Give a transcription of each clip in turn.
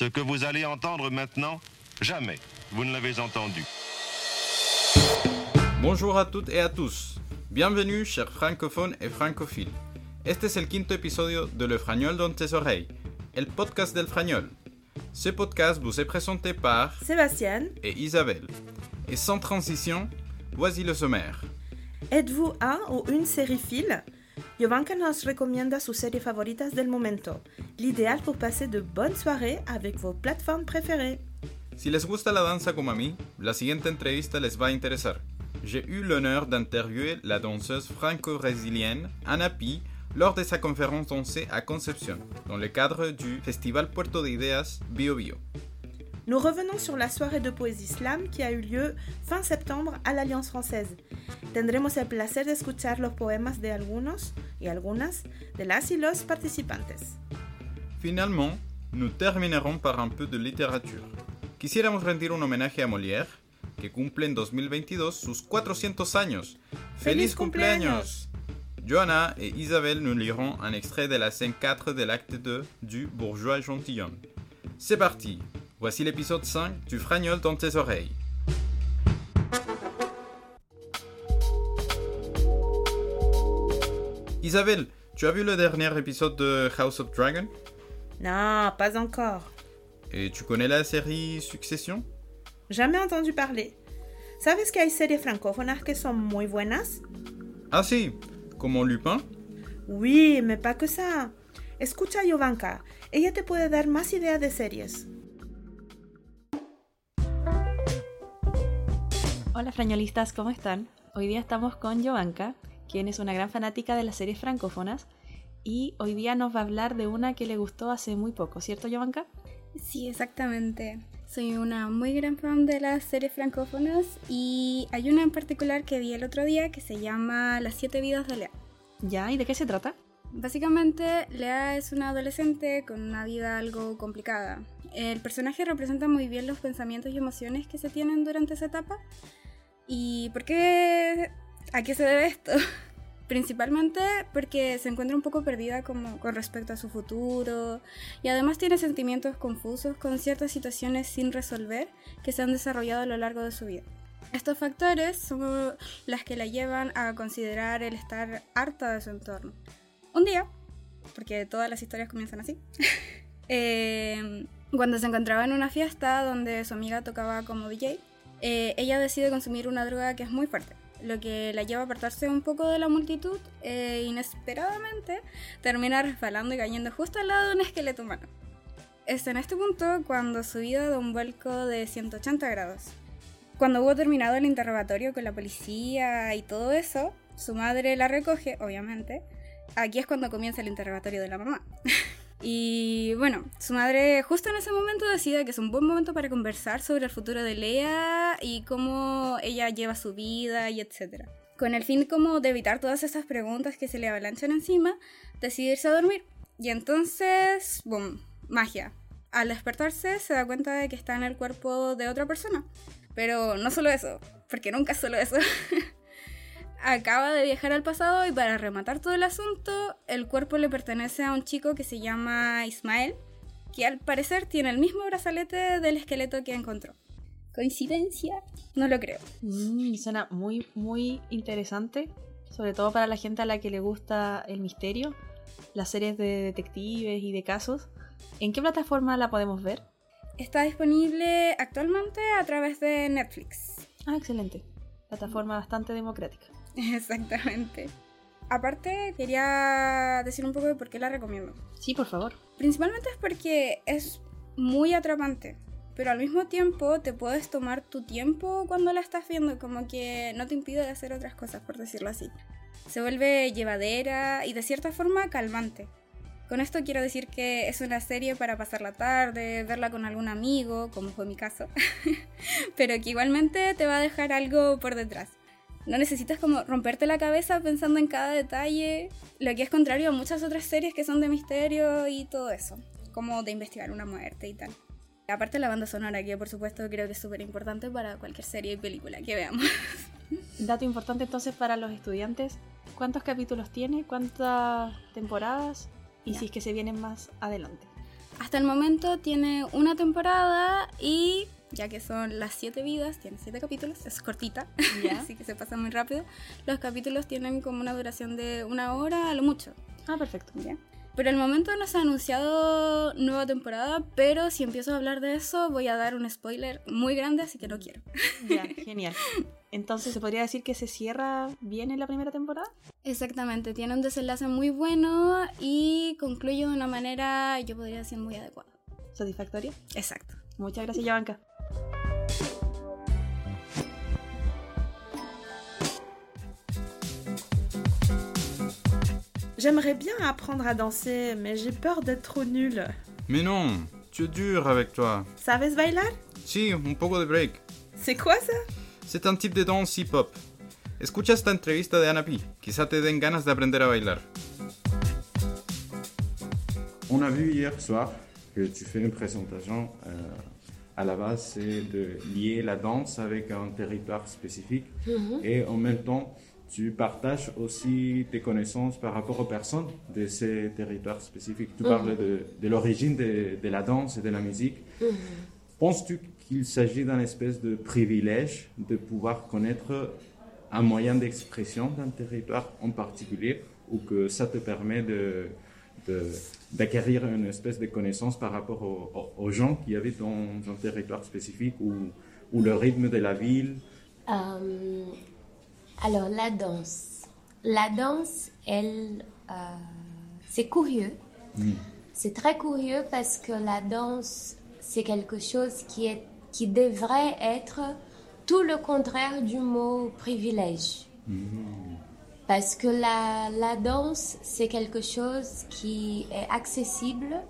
Ce que vous allez entendre maintenant, jamais vous ne l'avez entendu. Bonjour à toutes et à tous. Bienvenue, chers francophones et francophiles. Este es el quinto episodio de Le Fragnol dans tes oreilles, el podcast del Fragnol. Ce podcast vous est présenté par Sébastien, et Isabelle. Et sans transition, voici le sommaire. ¿êtes-vous un ou une sériephile? Jovanka nos recomienda sus series favoritas del momento, l'idéal pour passer de bonnes soirées avec vos plateformes préférées. Si les gusta la danza como a mí, la siguiente entrevista les va a interesar. J'ai eu l'honneur d'interviewer la danseuse franco-brésilienne Anna Pi lors de sa conférence dansée à Concepción, dans le cadre du Festival Puerto de Ideas Bio Bio. Nous revenons sur la soirée de poésie slam qui a eu lieu fin septembre à l'Alliance française. Tendremos el placer de escuchar los poemas de algunos y algunas de las y los participantes. Finalement, nous terminerons par un peu de littérature. Quisiéramos rendir un homenaje a Molière, que cumple en 2022 sus 400 años. ¡Feliz cumpleaños! Johanna et Isabelle nous liront un extrait de la scène 4 de l'acte 2 du Bourgeois Gentilhomme. C'est parti Voici l'épisode 5 du Fragnol dans tes oreilles. Isabelle, tu as vu le dernier épisode de House of Dragon? Non, pas encore. Et tu connais la série Succession? Jamais entendu parler. ¿Sabes que hay series francófonas que son muy buenas? Ah si, como Lupin Oui, mais pas que ça. Escucha a Jovanka, ella te puede dar más ideas de series. Hola frañolistas, ¿cómo están? Hoy día estamos con Jovanka, quien es una gran fanática de las series francófonas, y hoy día nos va a hablar de una que le gustó hace muy poco, ¿cierto Jovanka? Sí, exactamente. Soy una muy gran fan de las series francófonas y hay una en particular que vi el otro día que se llama Las siete vidas de Lea. ¿Ya? ¿Y de qué se trata? Básicamente, Lea es una adolescente con una vida algo complicada. El personaje representa muy bien los pensamientos y emociones que se tienen durante esa etapa. ¿Y por qué? ¿A qué se debe esto? Principalmente porque se encuentra un poco perdida como con respecto a su futuro y además tiene sentimientos confusos con ciertas situaciones sin resolver que se han desarrollado a lo largo de su vida. Estos factores son las que la llevan a considerar el estar harta de su entorno. Un día, porque todas las historias comienzan así, eh, cuando se encontraba en una fiesta donde su amiga tocaba como DJ, eh, ella decide consumir una droga que es muy fuerte, lo que la lleva a apartarse un poco de la multitud e inesperadamente termina resbalando y cayendo justo al lado de un esqueleto humano. Es en este punto cuando su vida da un vuelco de 180 grados. Cuando hubo terminado el interrogatorio con la policía y todo eso, su madre la recoge, obviamente. Aquí es cuando comienza el interrogatorio de la mamá. Y bueno, su madre justo en ese momento decide que es un buen momento para conversar sobre el futuro de Lea y cómo ella lleva su vida y etc. Con el fin como de evitar todas esas preguntas que se le avalanchan encima, decide irse a dormir. Y entonces, boom, magia. Al despertarse se da cuenta de que está en el cuerpo de otra persona. Pero no solo eso, porque nunca solo eso. acaba de viajar al pasado y para rematar todo el asunto, el cuerpo le pertenece a un chico que se llama Ismael, que al parecer tiene el mismo brazalete del esqueleto que encontró. ¿Coincidencia? No lo creo. Mm, suena muy, muy interesante, sobre todo para la gente a la que le gusta el misterio, las series de detectives y de casos. ¿En qué plataforma la podemos ver? Está disponible actualmente a través de Netflix. Ah, excelente. Plataforma bastante democrática. Exactamente. Aparte, quería decir un poco de por qué la recomiendo. Sí, por favor. Principalmente es porque es muy atrapante, pero al mismo tiempo te puedes tomar tu tiempo cuando la estás viendo, como que no te impide de hacer otras cosas, por decirlo así. Se vuelve llevadera y de cierta forma calmante. Con esto quiero decir que es una serie para pasar la tarde, verla con algún amigo, como fue mi caso, pero que igualmente te va a dejar algo por detrás. No necesitas como romperte la cabeza pensando en cada detalle, lo que es contrario a muchas otras series que son de misterio y todo eso, como de investigar una muerte y tal. Aparte la banda sonora, que por supuesto creo que es súper importante para cualquier serie y película que veamos. Dato importante entonces para los estudiantes, ¿cuántos capítulos tiene? ¿Cuántas temporadas? Y si es que se vienen más adelante. hasta el momento tiene una temporada y ya que son las siete vidas, tiene siete capítulos, es cortita, así que se pasa muy rápido. Los capítulos tienen como una duración de una hora a lo mucho. Ah, perfecto. ¿ya? Por el momento no se ha anunciado nueva temporada, pero si empiezo a hablar de eso voy a dar un spoiler muy grande, así que no quiero. Ya, genial. Entonces, ¿se podría decir que se cierra bien en la primera temporada? Exactamente, tiene un desenlace muy bueno y concluye de una manera, yo podría decir, muy adecuada. ¿Satisfactoria? Exacto. Muchas gracias, Yavanka. J'aimerais bien apprendre à danser, mais j'ai peur d'être trop nulle. Mais non, tu es dur avec toi. ¿Sabes bailar? Sí, un poco de break. C'est quoi ça? C'est un type de danse hip-hop. Escucha esta entrevista de Ana Pi. Quizá te den ganas de aprender a bailar. On a vu hier soir que tu fais une présentation. euh, à la base, c'est de lier la danse avec un territoire spécifique. Et en même temps, tu partages aussi tes connaissances par rapport aux personnes de ces territoires spécifiques. Tu parles de, de l'origine de, de la danse et de la musique. Penses-tu qu'il s'agit d'un espèce de privilège de pouvoir connaître un moyen d'expression d'un territoire en particulier ou que ça te permet de, d'acquérir une espèce de connaissance par rapport aux, gens qui habitent dans un territoire spécifique ou, ou le rythme de la ville? Euh, alors, la danse. La danse, elle, euh, c'est curieux. C'est très curieux parce que la danse, c'est quelque chose qui, est, qui devrait être tout le contraire du mot privilège. Parce que la, la danse, c'est quelque chose qui est accessible.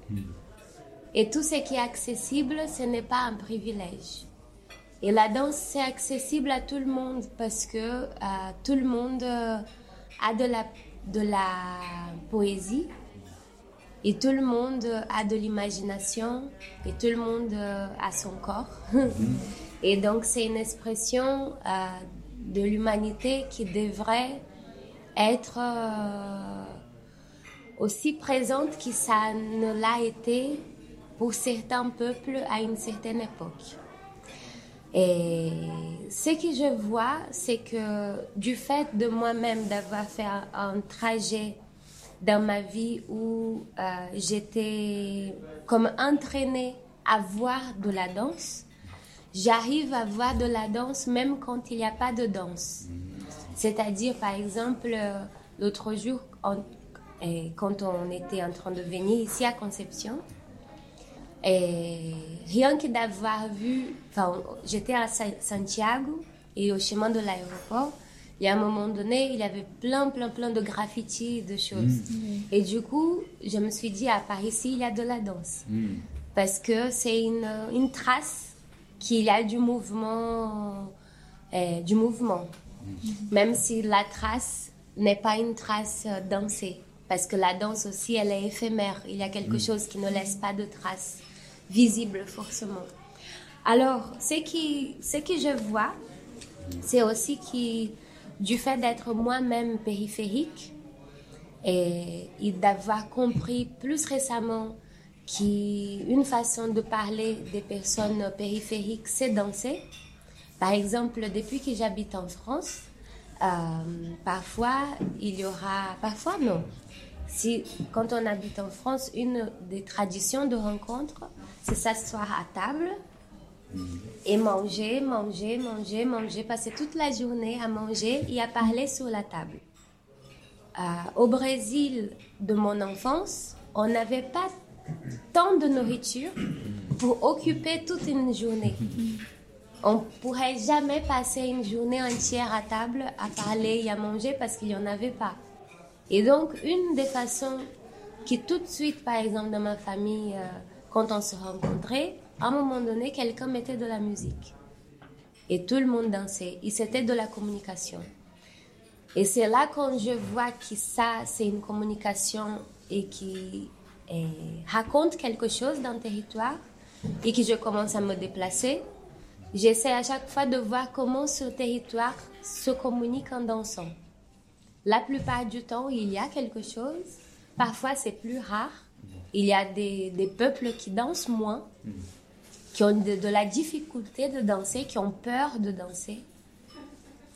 Et tout ce qui est accessible, ce n'est pas un privilège. Et la danse, c'est accessible à tout le monde parce que euh, tout le monde euh, a de la, de la poésie et tout le monde a de l'imagination et tout le monde euh, a son corps. et donc, c'est une expression euh, de l'humanité qui devrait être euh, aussi présente que ça ne l'a été pour certains peuples à une certaine époque. Et ce que je vois, c'est que du fait de moi-même d'avoir fait un, trajet dans ma vie où euh, j'étais comme entraînée à voir de la danse, j'arrive à voir de la danse même quand il n'y a pas de danse. C'est-à-dire, par exemple, euh, l'autre jour, quand on était en train de venir ici à Conception, et rien que d'avoir vu, enfin, j'étais à Sa- Santiago et au chemin de l'aéroport, il y a un moment donné, il y avait plein, plein, plein de graffitis, de choses. Et du coup, je me suis dit, à Paris, ici, il y a de la danse. Parce que c'est une, une trace qu'il y a du mouvement, euh, du mouvement. Même si la trace n'est pas une trace euh, dansée. Parce que la danse aussi, elle est éphémère. Il y a quelque chose qui ne laisse pas de trace visible forcément. Alors, ce, qui, ce que je vois, c'est aussi que du fait d'être moi-même périphérique et, d'avoir compris plus récemment qu'une façon de parler des personnes périphériques, c'est danser. Par exemple, depuis que j'habite en France, euh, parfois il y aura, parfois non. Si, quand on habite en France, une des traditions de rencontre, c'est s'asseoir à table et manger, manger, manger, manger, passer toute la journée à manger et à parler sur la table. Euh, au Brésil de mon enfance, on n'avait pas tant de nourriture pour occuper toute une journée. On pourrait jamais passer une journée entière à table à parler et à manger parce qu'il n'y en avait pas. Et donc, une des façons qui tout de suite, par exemple, dans ma famille, euh, quand on se rencontrait, à un moment donné, quelqu'un mettait de la musique. Et tout le monde dansait. Et c'était de la communication. Et c'est là quand je vois que ça, c'est une communication et qui eh, raconte quelque chose d'un territoire et que je commence à me déplacer. J'essaie à chaque fois de voir comment ce territoire se communique en dansant. La plupart du temps, il y a quelque chose. Parfois, c'est plus rare. Il y a des, peuples qui dansent moins, qui ont de, la difficulté de danser, qui ont peur de danser.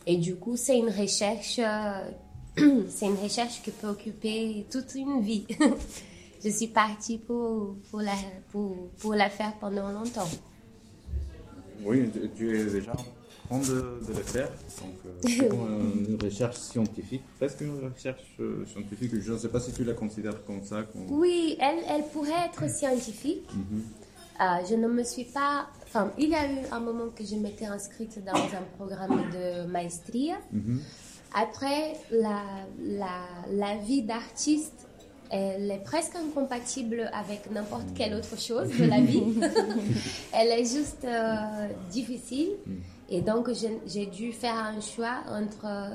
Et du coup, c'est une recherche, euh, qui peut occuper toute une vie. Je suis partie pour, la, pour, la faire pendant longtemps. Oui, tu es déjà en de, de le faire. Donc, euh, une recherche scientifique, presque une recherche euh, scientifique. Je ne sais pas si tu la considères comme ça. comme- Oui, elle, elle pourrait être scientifique. Euh, je ne me suis pas... Enfin, il y a eu un moment que je m'étais inscrite dans un programme de maestria. Après, la, la, la vie d'artiste, elle est presque incompatible avec n'importe quelle autre chose de la vie. elle est juste euh, difficile. Et donc, j'ai- dû faire un choix entre euh,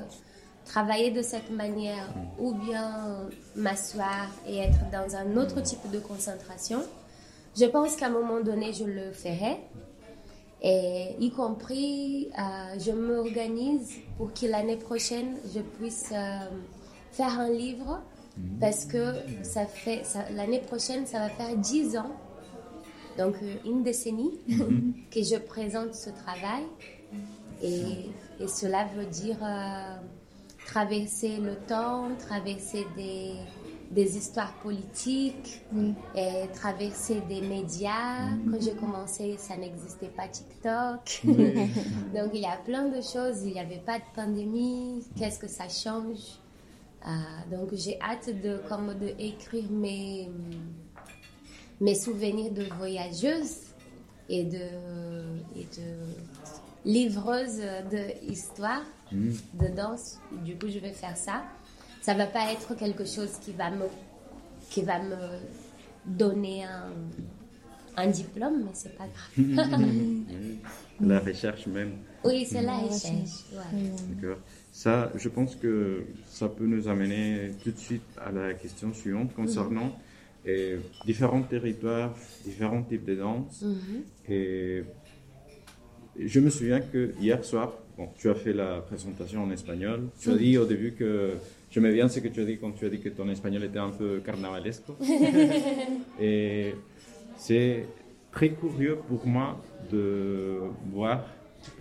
travailler de cette manière ou bien m'asseoir et être dans un autre type de concentration. Je pense qu'à un moment donné, je le ferai. Et y compris, euh, je m'organise pour que l'année prochaine, je puisse euh, faire un livre parce que ça- l'année prochaine, ça va faire 10 ans, donc euh, une décennie, que je présente ce travail. Et, et cela veut dire euh, traverser le temps, traverser des, des histoires politiques, et traverser des médias. Quand j'ai commencé, ça n'existait pas TikTok. Donc il y a plein de choses. Il n'y avait pas de pandémie. Qu'est-ce que ça change? Euh, Donc j'ai hâte de, comme de écrire mes, mes souvenirs de voyageuse et de, et de livreuse de histoire, de danse. Du coup, je vais faire ça. Ça va pas être quelque chose qui va me, qui va me donner un, un diplôme, mais c'est pas grave. La recherche même. oui, c'est la recherche. ouais. D'accord. Ça, je pense que ça peut nous amener tout de suite à la question suivante concernant euh, différents territoires, différents types de danse. Et je me souviens que hier soir, bon, tu as fait la présentation en espagnol. Tu as dit au début que j'aimais bien ce que tu as dit quand tu as dit que ton espagnol était un peu carnavalesque. Et c'est très curieux pour moi de voir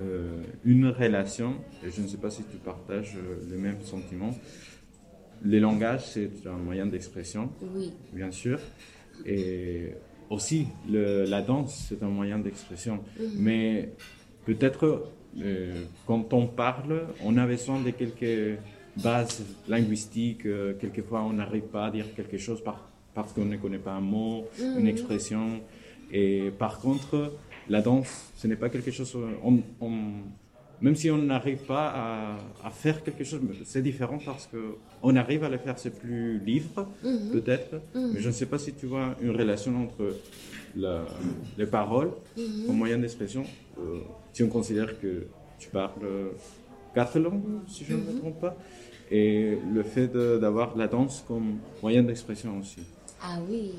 euh, une relation, et je ne sais pas si tu partages euh, le même sentiment. Le langage, c'est un moyen d'expression, Oui, bien sûr, et aussi le- la danse, c'est un moyen d'expression. Mais peut-être euh, quand on parle, on a besoin de quelques bases linguistiques. euh, quelquefois, on n'arrive pas à dire quelque chose par- parce qu'on ne connaît pas un mot, une expression. Et par contre, la danse, ce n'est pas quelque chose. on- on- même si on n'arrive pas à, à faire quelque chose, c'est différent parce que on arrive à le faire, c'est plus libre, peut-être. Mais je ne sais pas si tu vois une relation entre la- les paroles comme moyen d'expression. euh, si on considère que tu parles quatre langues, si je ne me trompe pas, et le fait d'avoir la danse comme moyen d'expression aussi. Ah oui.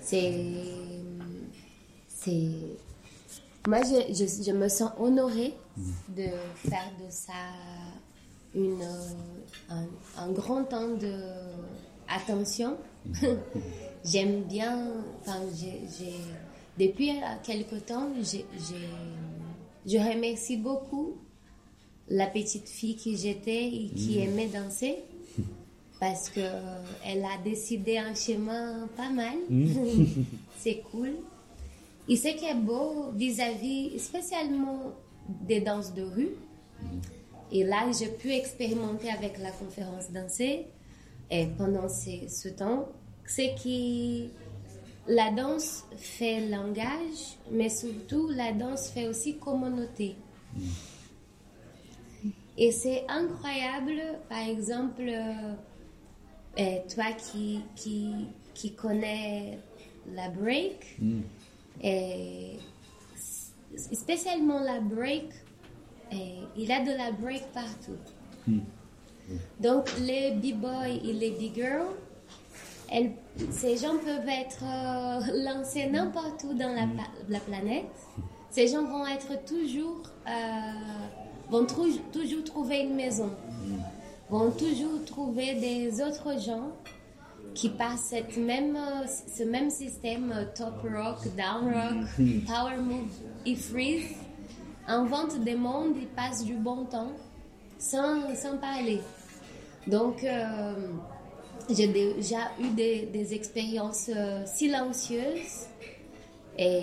C'est. C'est. Moi, je, je, je me sens honorée de faire de ça une, euh, un, un grand temps de attention. J'aime bien. Enfin, j'ai, depuis quelque temps, je remercie beaucoup la petite fille qui j'étais et qui aimait danser parce que euh, elle a décidé un chemin pas mal. c'est cool. Et ce qui est beau vis-à-vis, spécialement des danses de rue, et là j'ai pu expérimenter avec la conférence dansée et pendant ce temps, c'est que la danse fait langage, mais surtout la danse fait aussi communauté. Et c'est incroyable, par exemple, euh, euh, toi qui, qui, qui connais la break, et spécialement la break, et il y a de la break partout. Donc les b-boys et les b-girls, ces gens peuvent être euh, lancés n'importe où dans la, pa- la planète. Ces gens vont être toujours, euh, vont trou- toujours trouver une maison, vont toujours trouver des autres gens qui par cette même, ce même système euh, top rock, down rock, power move et freeze, invente des mondes et passe du bon temps sans, sans parler. Donc, euh, j'ai déjà eu des, des expériences euh, silencieuses et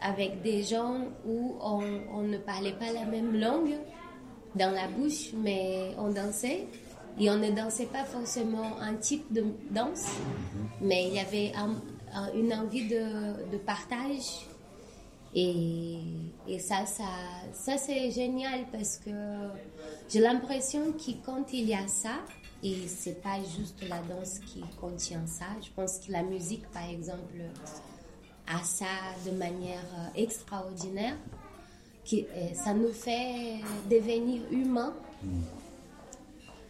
avec des gens où on, on, ne parlait pas la même langue dans la bouche, mais on dansait. Et on ne dansait pas forcément un type de danse, mais il y avait une envie de, de partage. Et, et, ça, ça, ça c'est génial parce que j'ai l'impression que quand il y a ça, et c'est pas juste la danse qui contient ça, je pense que la musique, par exemple, a ça de manière euh, extraordinaire, qui, euh, ça nous fait devenir humains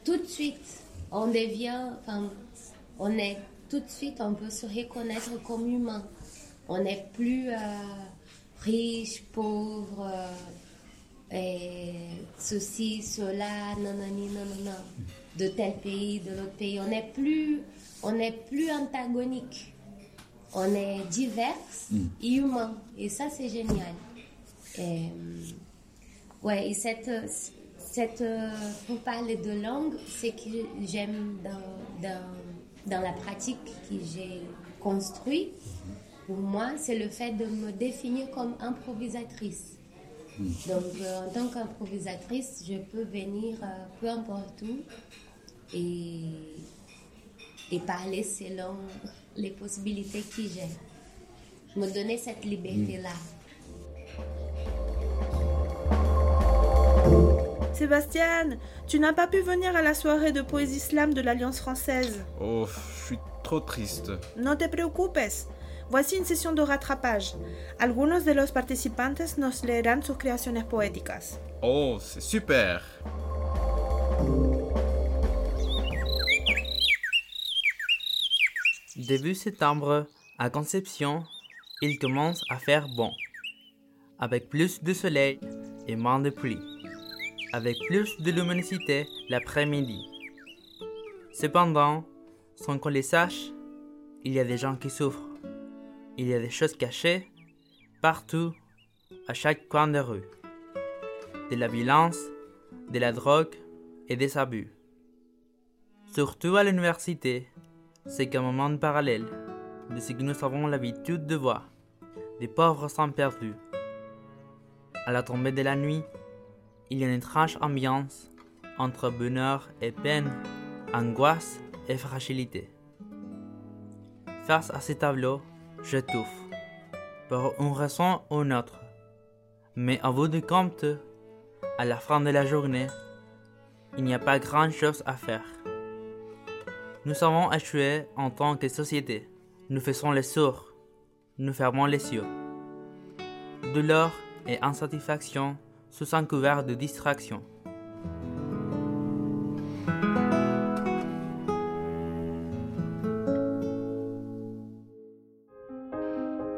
tout de suite, on devient, enfin, on est tout de suite, on peut se reconnaître comme humain. On n'est plus euh, riche, pauvre, euh, et ceci, cela, nanani, nanana, de tel pays, de l'autre pays. On n'est plus, on n'est plus antagonique. On est divers Mm. et humain. Et ça, c'est génial. Et, ouais, et cette, cette, euh, pour parler de langue, ce que j'aime dans, dans, dans, la pratique que j'ai construit, pour moi, c'est le fait de me définir comme improvisatrice. Donc, euh, en tant qu'improvisatrice, je peux venir euh, peu importe où et, et parler selon les possibilités que j'ai. Me donner cette liberté-là. Sébastien, tu n'as pas pu venir à la soirée de poésie slam de l'Alliance française. Oh, je suis trop triste. No te preocupes. Voici une sesión de rattrapage. Algunos de los participantes nos leerán sus creaciones poéticas. Oh, c'est super. Début septembre, à Conception, il commence à faire bon. Avec plus de soleil et moins de pluie. Avec plus de luminosité l'après-midi. Cependant, sans qu'on les sache, il y a des gens qui souffrent. Il y a des choses cachées, partout, à chaque coin de rue. De la violence, de la drogue et des abus. Surtout à l'université, c'est qu'un moment parallèle de ce que nous avons l'habitude de voir, des pauvres sang perdus. À la tombée de la nuit, il y a une étrange ambiance entre bonheur et peine, angoisse et fragilité. Face à ces tableaux, j'étouffe, pour une raison ou une autre. Mais en bout de compte, à la fin de la journée, il n'y a pas grand-chose à faire. Nous avons échoué en tant que société. Nous faisons les sourds. Nous fermons les yeux. Douleur et insatisfaction sous un couvert de distraction.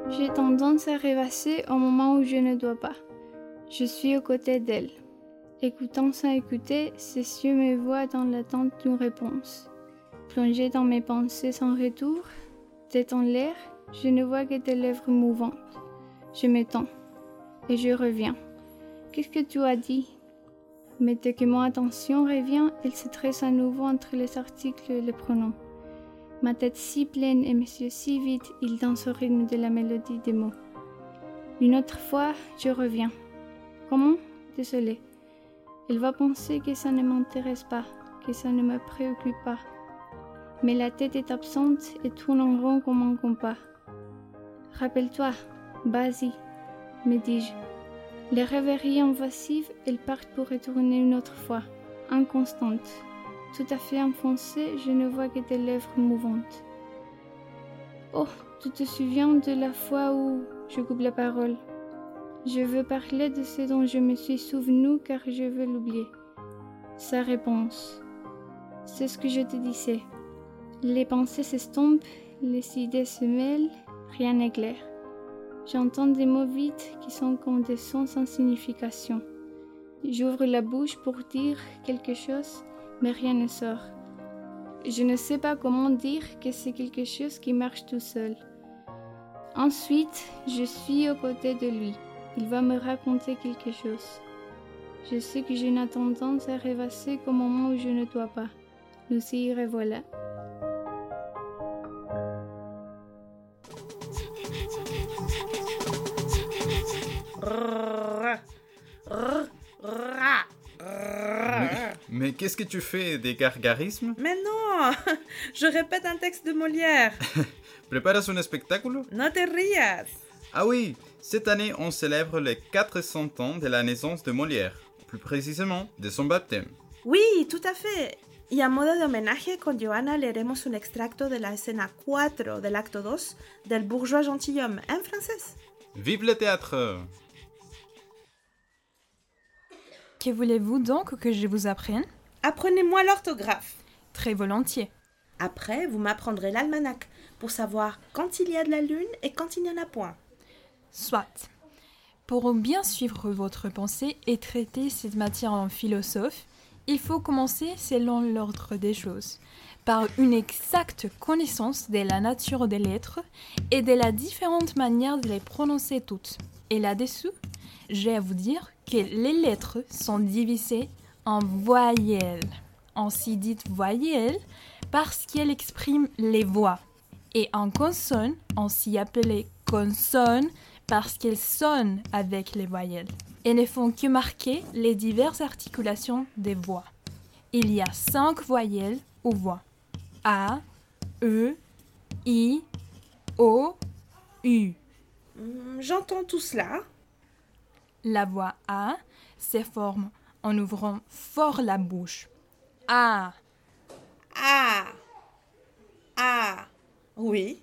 J'ai tendance à rêvasser au moment où je ne dois pas. Je suis aux côtés d'elle. Écoutant sans écouter, ses yeux me voient dans l'attente d'une réponse. Plongé dans mes pensées sans retour, tête en l'air, je ne vois que tes lèvres mouvantes. Je m'étends et je reviens. Qu'est-ce que tu as dit? Mais dès que mon attention revient, elle se tresse à nouveau entre les articles et les pronoms. Ma tête si pleine et mes yeux si vides, ils dansent au rythme de la mélodie des mots. Une autre fois, je reviens. Comment? Désolée. Elle va penser que ça ne m'intéresse pas, que ça ne me préoccupe pas. Mais la tête est absente et tourne en rond comme un compas. Rappelle-toi, vas-y, me dis-je. Les rêveries invasives, elles partent pour retourner une autre fois, inconstantes. Tout à fait enfoncée, je ne vois que tes lèvres mouvantes. Oh, tu te souviens de la fois où je coupe la parole Je veux parler de ce dont je me suis souvenu car je veux l'oublier. Sa réponse. C'est ce que je te disais. Les pensées s'estompent, les idées se mêlent, rien n'est clair. J'entends des mots vides qui sont comme des sons sans signification. J'ouvre la bouche pour dire quelque chose, mais rien ne sort. je ne sais pas comment dire que c'est quelque chose qui marche tout seul. Ensuite, je suis aux côtés de lui. Il va me raconter quelque chose. Je sais que j'ai une tendance à rêvasser qu'au moment où je ne dois pas. Nous y revoilà. Qu'est-ce que tu fais Des gargarismes? Mais non Je répète un texte de Molière. ¿Preparas un espectáculo No te rías. Ah oui, cette année on célèbre les 400 ans de la naissance de Molière, plus précisément de son baptême. Oui, tout à fait. Y a modo de homenaje, con Johanna leeremos un extracto de la escena 4 del acto 2 del Bourgeois Gentilhomme en francés. Vive le théâtre Que voulez-vous donc que je vous apprenne? Apprenez-moi l'orthographe. Très volontiers. Après, vous m'apprendrez l'almanach pour savoir quand il y a de la lune et quand il n'y en a point. Soit. Pour bien suivre votre pensée et traiter cette matière en philosophe, il faut commencer selon l'ordre des choses, par une exacte connaissance de la nature des lettres et de la différente manière de les prononcer toutes. Et là-dessous, j'ai à vous dire que les lettres sont divisées en voyelles. On s'y dit voyelles parce qu'elles expriment les voix. Et en consonne, on s'y appelait consonne parce qu'elles sonnent avec les voyelles et ne font que marquer les diverses articulations des voix. Il y a cinq voyelles ou voix. A, E, I, O, U. Hmm, J'entends tout cela. La voix A se forme en ouvrant fort la bouche. A. Ah Ah Oui.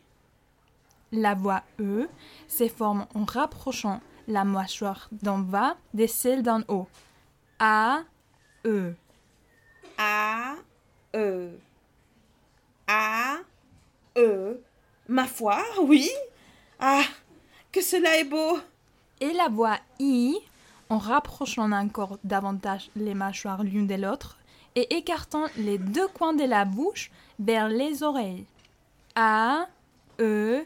La voix E se forme en rapprochant la mâchoire d'en bas de celle d'en haut. A, E. A E A E Ma foi, oui. Ah, que cela est beau. Et la voix I en rapprochant encore davantage les mâchoires l'une de l'autre et écartant les deux coins de la bouche vers les oreilles. A, E,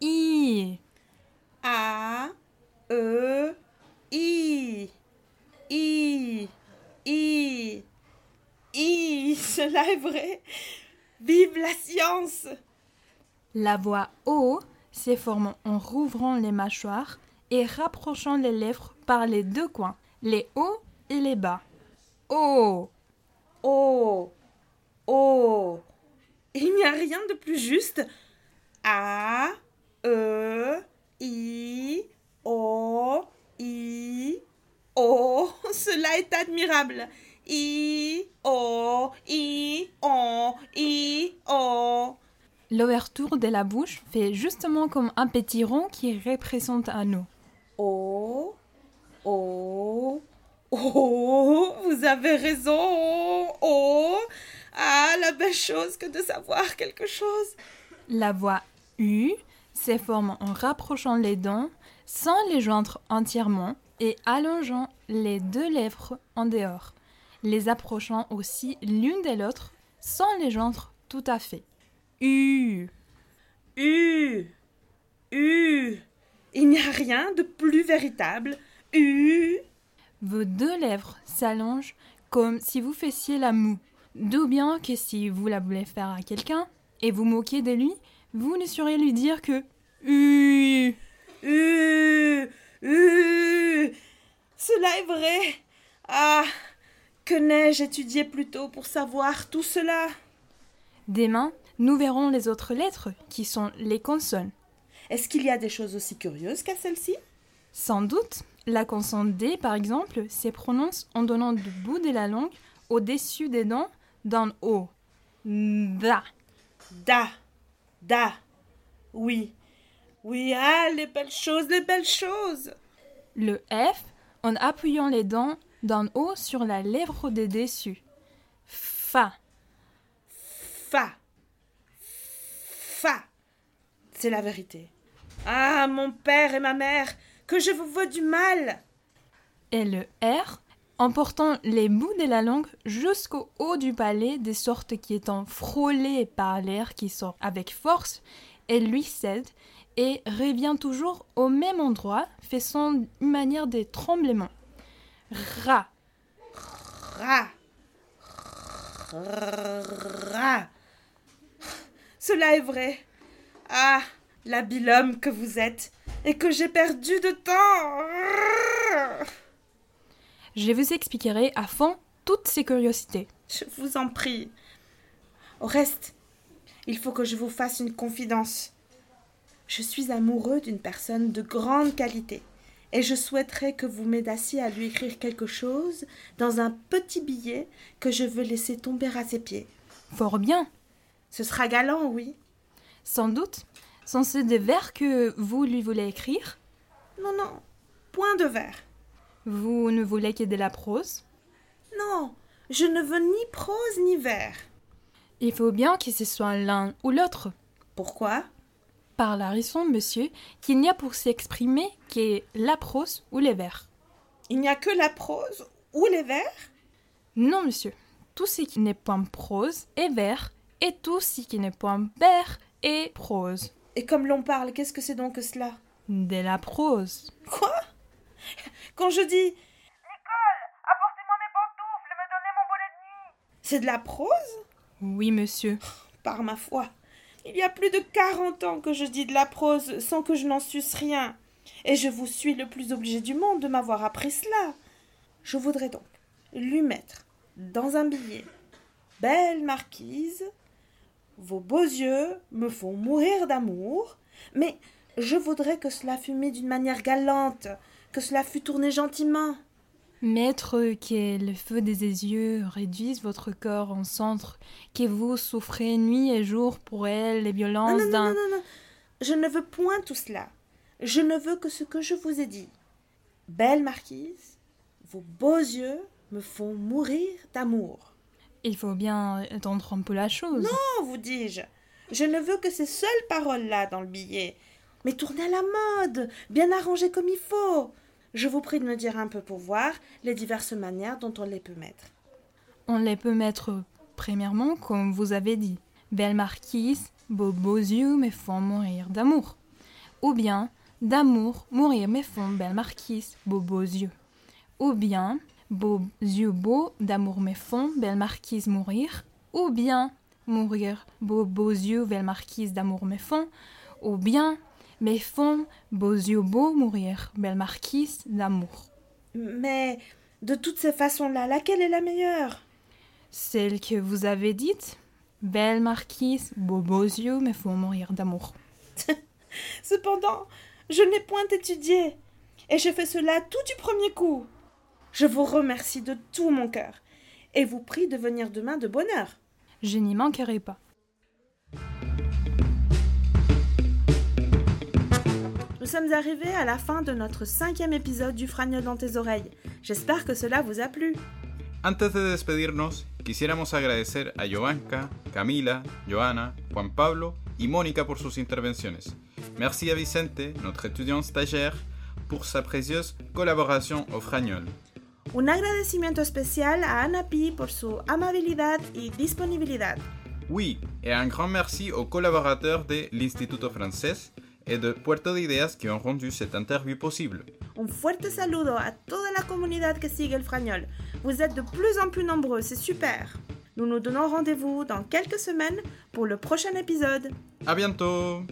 I. A E I I I I Cela est vrai. Vive la science. La voix O se forme en rouvrant les mâchoires et rapprochant les lèvres par les deux coins, les hauts et les bas. O. O O Il n'y a rien de plus juste. A E I O I O Cela est admirable. I O I O I O L'ouverture de la bouche fait justement comme un petit rond qui représente un nous. O O Oh, vous avez raison. Oh, ah, la belle chose que de savoir quelque chose. La voix U se forme en rapprochant les dents sans les joindre entièrement et allongeant les deux lèvres en dehors, les approchant aussi l'une de l'autre sans les joindre tout à fait. U. U. U. Il n'y a rien de plus véritable. U. Vos deux lèvres s'allongent comme si vous faissiez la moue. D'où bien que si vous la voulez faire à quelqu'un et vous moquez de lui, vous ne saurez lui dire que U. U. U. Cela est vrai. Ah, que n'ai-je étudié plus tôt pour savoir tout cela? Demain, nous verrons les autres lettres qui sont les consonnes. Est-ce qu'il y a des choses aussi curieuses qu'à celle-ci? Sans doute, la consonne D, par exemple, se prononce en donnant du bout de la langue au-dessus des dents d'un O. Da. Da. Da. Oui. Oui, ah, les belles choses, les belles choses. Le F en appuyant les dents d'un O sur la lèvre des dessus. Fa. Fa. Fa. C'est la vérité. Ah, mon père et ma mère, que je vous veux du mal. Et le R en portant les bouts de la langue jusqu'au haut du palais, de sorte qu'étant frôlé par l'air qui sort avec force, elle lui cède et revient toujours au même endroit, faisant une manière de tremblement. Ra. Ra. Ra. Cela est vrai. Ah, l'habile homme que vous êtes et que j'ai perdu de temps. Je vous expliquerai à fond toutes ces curiosités. Je vous en prie. Au reste, il faut que je vous fasse une confidence. Je suis amoureux d'une personne de grande qualité et je souhaiterais que vous m'aidassiez à lui écrire quelque chose dans un petit billet que je veux laisser tomber à ses pieds. Fort bien. Ce sera galant, oui. Sans doute. Sont ce des vers que vous lui voulez écrire? Non, non, point de vers. Vous ne voulez que de la prose? Non, je ne veux ni prose ni vers. Il faut bien que ce soit l'un ou l'autre. Pourquoi? Par la raison, monsieur, qu'il n'y a pour s'exprimer que la prose ou les vers. Il n'y a que la prose ou les vers? Non, monsieur. Tout ce qui n'est point prose est vers, et tout ce qui n'est point vers est prose. Et comme l'on parle, qu'est-ce que c'est donc que cela De la prose. Quoi Quand je dis Nicole, apportez-moi mes pantoufles et me donnez mon bonnet de nuit. C'est de la prose Oui, monsieur. Par ma foi, il y a plus de quarante ans que je dis de la prose sans que je n'en susse rien. Et je vous suis le plus obligé du monde de m'avoir appris cela. Je voudrais donc lui mettre dans un billet Belle marquise, vos beaux yeux me font mourir d'amour, mais je voudrais que cela fût mis d'une manière galante, que cela fût tourné gentiment. Maître, que le feu des yeux réduise votre corps en centre, que vous souffrez nuit et jour pour elle les violences Non, non, d'un. non, non, non. Je ne veux point tout cela. Je ne veux que ce que je vous ai dit. Belle marquise, vos beaux yeux me font mourir d'amour. Il faut bien entendre un peu la chose. Non, vous dis-je. Je ne veux que ces seules paroles-là dans le billet, mais tournées à la mode, bien arrangées comme il faut. Je vous prie de me dire un peu pour voir les diverses manières dont on les peut mettre. On les peut mettre premièrement comme vous avez dit. Belle marquise, vos beaux yeux me font mourir d'amour. Ou bien, d'amour, mourir me font belle marquise, vos beaux yeux. Ou bien, beaux yeux beaux, d'amour me font belle marquise mourir. Ou bien, mourir, beaux beaux yeux, belle marquise d'amour me font. Ou bien, me font beaux yeux beaux mourir, belle marquise d'amour. Mais de toutes ces façons-là, laquelle est la meilleure? Celle que vous avez dite? Belle marquise, vos beaux yeux me font mourir d'amour. Cependant, je n'ai point étudié, et je fais cela tout du premier coup. Je vous remercie de tout mon cœur, et vous prie de venir demain de bonne heure. Je n'y manquerai pas. Nous sommes arrivés à la fin de notre cinquième épisode du Fragnol dans tes oreilles. J'espère que cela vous a plu. Antes de despedirnos, quisiéramos agradecer a Jovanka, Camila, Joana, Juan Pablo y Mónica por sus intervenciones. Merci à Vicente, notre étudiant stagiaire, pour sa précieuse collaboration au Fragnol. Un agradecimiento especial a Anapi por su amabilidad y disponibilidad. Oui, et un grand merci aux collaborateurs de l'Instituto Francés et de Puerto de Ideas qui ont rendu cette interview possible. Un fuerte saludo a toda la comunidad que sigue el Fragnol. Vous êtes de plus en plus nombreux, c'est super. Nous nous donnons rendez-vous dans quelques semaines pour le prochain épisode. À bientôt